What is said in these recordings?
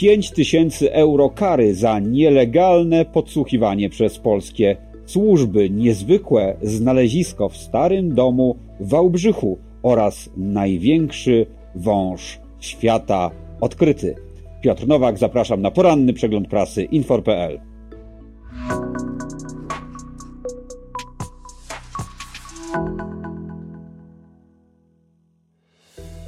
5 tysięcy euro kary za nielegalne podsłuchiwanie przez polskie służby, niezwykłe znalezisko w starym domu w Wałbrzychu oraz największy wąż świata odkryty. Piotr Nowak, zapraszam na poranny przegląd prasy Infor.pl.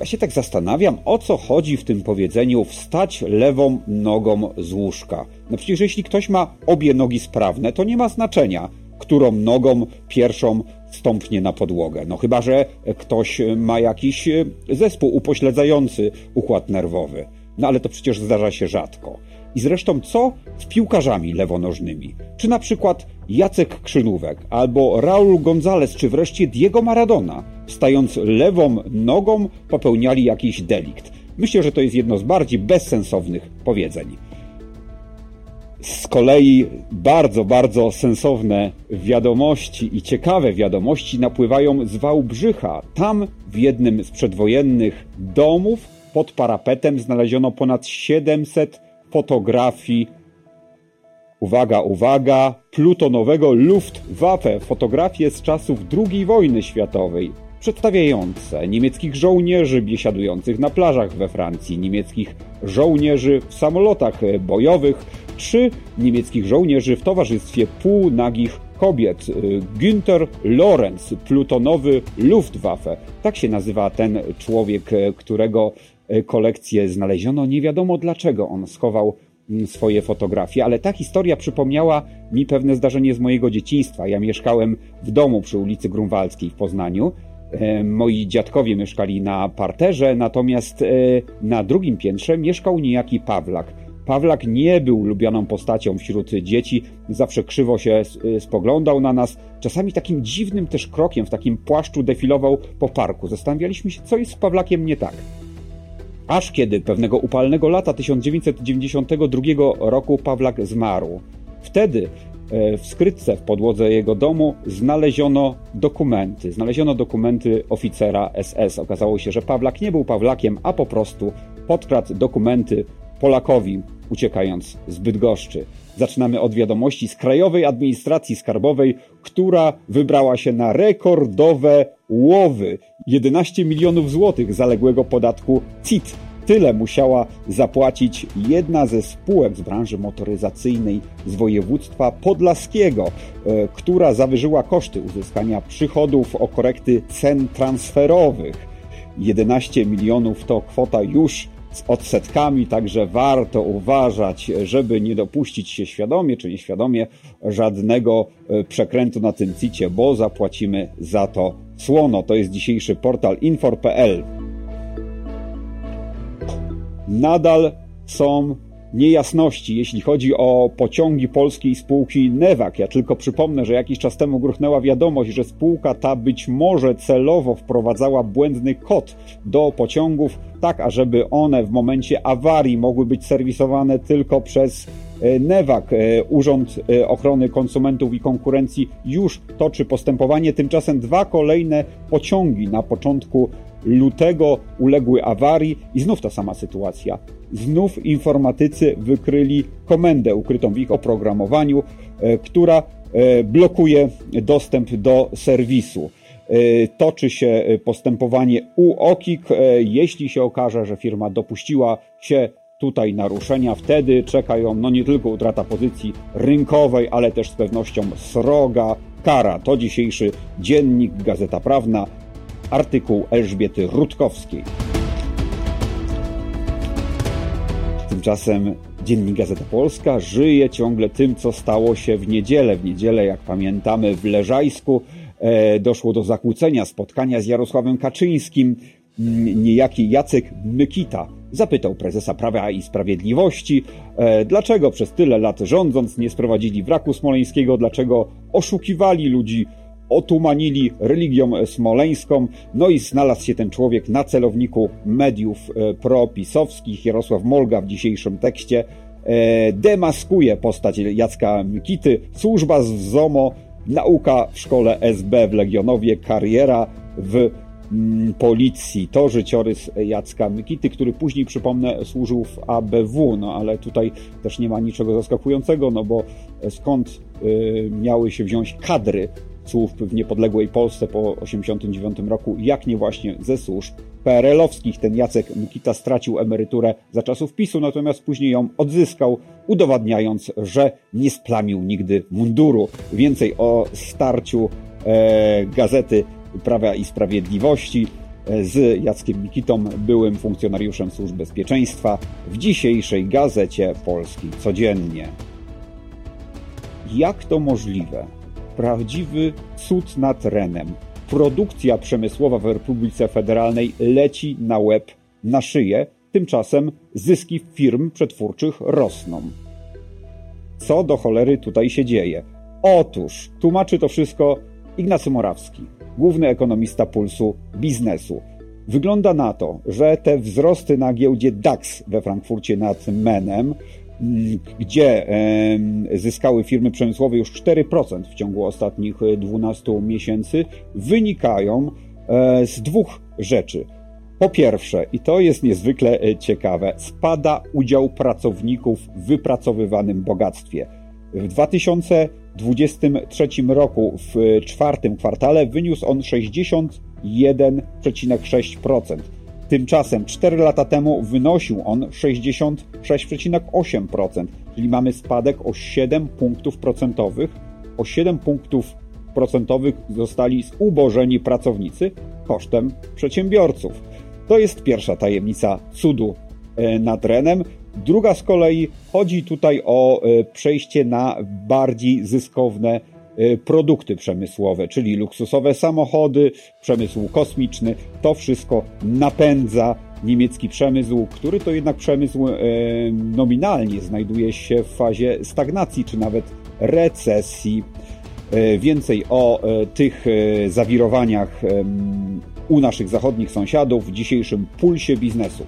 Ja się tak zastanawiam, o co chodzi w tym powiedzeniu wstać lewą nogą z łóżka. No przecież jeśli ktoś ma obie nogi sprawne, to nie ma znaczenia, którą nogą pierwszą stąpnie na podłogę. No chyba, że ktoś ma jakiś zespół upośledzający układ nerwowy. No ale to przecież zdarza się rzadko. I zresztą co z piłkarzami lewonożnymi? Czy na przykład Jacek Krzynówek, albo Raul González, czy wreszcie Diego Maradona, stając lewą nogą, popełniali jakiś delikt? Myślę, że to jest jedno z bardziej bezsensownych powiedzeń. Z kolei bardzo, bardzo sensowne wiadomości i ciekawe wiadomości napływają z Wałbrzycha. Tam w jednym z przedwojennych domów pod parapetem znaleziono ponad 700 fotografii, uwaga, uwaga, plutonowego Luftwaffe, fotografie z czasów II wojny światowej, przedstawiające niemieckich żołnierzy biesiadujących na plażach we Francji, niemieckich żołnierzy w samolotach bojowych, czy niemieckich żołnierzy w towarzystwie półnagich kobiet. Günther Lorenz, plutonowy Luftwaffe. Tak się nazywa ten człowiek, którego E, kolekcję znaleziono. Nie wiadomo dlaczego on schował swoje fotografie, ale ta historia przypomniała mi pewne zdarzenie z mojego dzieciństwa. Ja mieszkałem w domu przy ulicy Grunwaldzkiej w Poznaniu. E, moi dziadkowie mieszkali na parterze, natomiast e, na drugim piętrze mieszkał niejaki Pawlak. Pawlak nie był ulubioną postacią wśród dzieci, zawsze krzywo się spoglądał na nas, czasami takim dziwnym też krokiem w takim płaszczu defilował po parku. Zastanawialiśmy się, co jest z Pawlakiem nie tak. Aż kiedy pewnego upalnego lata 1992 roku Pawlak zmarł. Wtedy e, w skrytce w podłodze jego domu znaleziono dokumenty. Znaleziono dokumenty oficera SS. Okazało się, że Pawlak nie był Pawlakiem, a po prostu podkradł dokumenty Polakowi, uciekając z Bydgoszczy. Zaczynamy od wiadomości z Krajowej Administracji Skarbowej, która wybrała się na rekordowe łowy. 11 milionów złotych zaległego podatku CIT. Tyle musiała zapłacić jedna ze spółek z branży motoryzacyjnej z województwa podlaskiego, e, która zawyżyła koszty uzyskania przychodów o korekty cen transferowych. 11 milionów to kwota już z odsetkami, także warto uważać, żeby nie dopuścić się świadomie czy nieświadomie żadnego e, przekrętu na tym cicie, bo zapłacimy za to słono. To jest dzisiejszy portal infor.pl. Nadal są niejasności, jeśli chodzi o pociągi polskiej spółki Newak. Ja tylko przypomnę, że jakiś czas temu gruchnęła wiadomość, że spółka ta być może celowo wprowadzała błędny kod do pociągów, tak ażeby one w momencie awarii mogły być serwisowane tylko przez e, Newak. E, Urząd e, Ochrony Konsumentów i Konkurencji już toczy postępowanie. Tymczasem dwa kolejne pociągi na początku lutego uległy awarii i znów ta sama sytuacja. Znów informatycy wykryli komendę ukrytą w ich oprogramowaniu, e, która e, blokuje dostęp do serwisu. E, toczy się postępowanie UOKiK. Jeśli się okaże, że firma dopuściła się tutaj naruszenia, wtedy czeka ją no nie tylko utrata pozycji rynkowej, ale też z pewnością sroga kara. To dzisiejszy dziennik Gazeta Prawna artykuł Elżbiety Rutkowskiej. Tymczasem Dziennik Gazeta Polska żyje ciągle tym, co stało się w niedzielę. W niedzielę, jak pamiętamy, w Leżajsku e, doszło do zakłócenia spotkania z Jarosławem Kaczyńskim. Mm, niejaki Jacek Mykita zapytał prezesa Prawa i Sprawiedliwości, e, dlaczego przez tyle lat rządząc nie sprowadzili wraku smoleńskiego, dlaczego oszukiwali ludzi otumanili religią smoleńską, no i znalazł się ten człowiek na celowniku mediów e, propisowskich. Jarosław Molga w dzisiejszym tekście e, demaskuje postać Jacka Mikity, służba z ZOMO, nauka w szkole SB w Legionowie, kariera w mm, policji. To życiorys Jacka Mykity, który później, przypomnę, służył w ABW, no ale tutaj też nie ma niczego zaskakującego, no bo skąd y, miały się wziąć kadry służb w niepodległej Polsce po 1989 roku, jak nie właśnie ze służb PRL-owskich. Ten Jacek Mikita stracił emeryturę za czasów PiSu, natomiast później ją odzyskał, udowadniając, że nie splamił nigdy munduru. Więcej o starciu e, gazety Prawa i Sprawiedliwości e, z Jackiem Mikitą, byłym funkcjonariuszem Służb Bezpieczeństwa w dzisiejszej gazecie Polskiej Codziennie. Jak to możliwe? Prawdziwy cud nad Renem produkcja przemysłowa w Republice Federalnej leci na łeb, na szyję, tymczasem zyski firm przetwórczych rosną. Co do cholery tutaj się dzieje? Otóż tłumaczy to wszystko Ignacy Morawski, główny ekonomista pulsu biznesu. Wygląda na to, że te wzrosty na giełdzie DAX we Frankfurcie nad Menem gdzie zyskały firmy przemysłowe już 4% w ciągu ostatnich 12 miesięcy, wynikają e, z dwóch rzeczy. Po pierwsze, i to jest niezwykle e, ciekawe, spada udział pracowników w wypracowywanym bogactwie. W 2023 roku w czwartym kwartale wyniósł on 61,6%. Tymczasem 4 lata temu wynosił on 66,8%, czyli mamy spadek o 7 punktów procentowych. O 7 punktów procentowych zostali zubożeni pracownicy kosztem przedsiębiorców. To jest pierwsza tajemnica cudu e, nad Renem. Druga z kolei chodzi tutaj o e, przejście na bardziej zyskowne produkty przemysłowe, czyli luksusowe samochody, przemysł kosmiczny. To wszystko napędza niemiecki przemysł, który to jednak przemysł y, nominalnie znajduje się w fazie stagnacji czy nawet recesji. Y, więcej o tych zawirowaniach u naszych zachodnich sąsiadów w dzisiejszym pulsie biznesu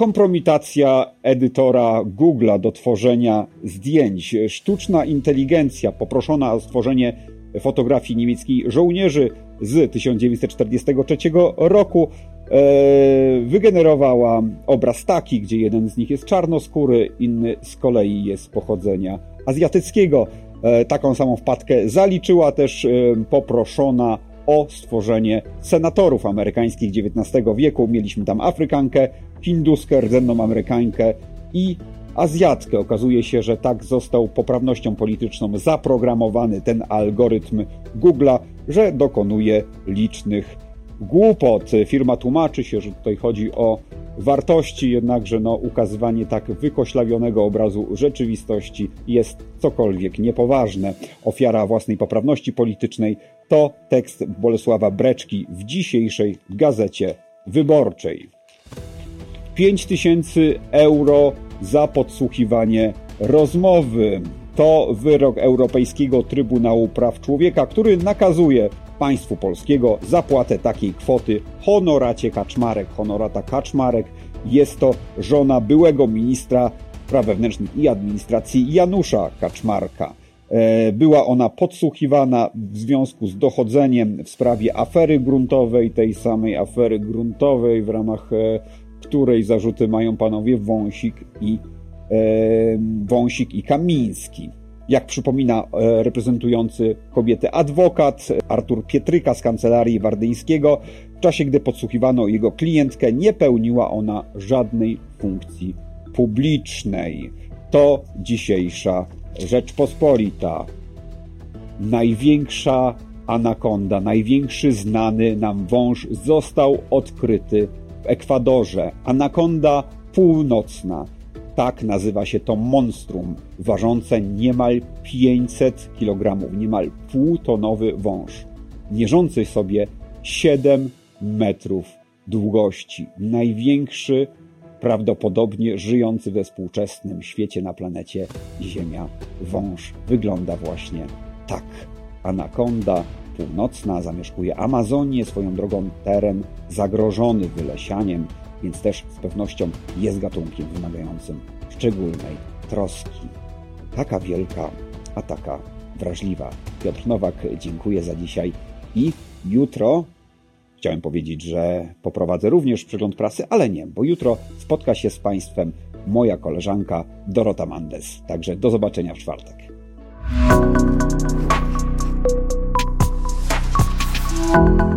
kompromitacja edytora Google'a do tworzenia zdjęć, sztuczna inteligencja poproszona o stworzenie fotografii niemieckiej żołnierzy z 1943 roku e, wygenerowała obraz taki, gdzie jeden z nich jest czarnoskóry, inny z kolei jest pochodzenia azjatyckiego. E, taką samą wpadkę zaliczyła też e, poproszona o stworzenie senatorów amerykańskich XIX wieku. Mieliśmy tam Afrykankę, hinduskę, rdzenną Amerykankę i Azjatkę. Okazuje się, że tak został poprawnością polityczną zaprogramowany ten algorytm Google'a, że dokonuje licznych głupot. Firma tłumaczy się, że tutaj chodzi o wartości, jednakże no, ukazywanie tak wykoślawionego obrazu rzeczywistości jest cokolwiek niepoważne. Ofiara własnej poprawności politycznej to tekst Bolesława Breczki w dzisiejszej gazecie wyborczej. 5000 euro za podsłuchiwanie rozmowy. To wyrok Europejskiego Trybunału Praw Człowieka, który nakazuje państwu polskiego zapłatę takiej kwoty honoracie Kaczmarek. Honorata Kaczmarek jest to żona byłego ministra spraw wewnętrznych i administracji Janusza Kaczmarka. E, była ona podsłuchiwana w związku z dochodzeniem w sprawie afery gruntowej, tej samej afery gruntowej, w ramach e, której zarzuty mają panowie Wąsik i, e, Wąsik i Kamiński. Jak przypomina reprezentujący kobietę adwokat Artur Pietryka z kancelarii Wardyńskiego, w czasie gdy podsłuchiwano jego klientkę, nie pełniła ona żadnej funkcji publicznej. To dzisiejsza Rzeczpospolita. Największa anakonda, największy znany nam wąż został odkryty w Ekwadorze. Anakonda północna. Tak nazywa się to monstrum, ważące niemal 500 kg, niemal półtonowy wąż, mierzący sobie 7 metrów długości. Największy, prawdopodobnie żyjący we współczesnym świecie na planecie Ziemia wąż wygląda właśnie tak. Anakonda północna zamieszkuje Amazonię, swoją drogą teren zagrożony wylesianiem, więc też z pewnością jest gatunkiem wymagającym szczególnej troski. Taka wielka, a taka wrażliwa. Piotr Nowak, dziękuję za dzisiaj i jutro chciałem powiedzieć, że poprowadzę również przegląd prasy, ale nie, bo jutro spotka się z Państwem moja koleżanka Dorota Mandes. Także do zobaczenia w czwartek. thank you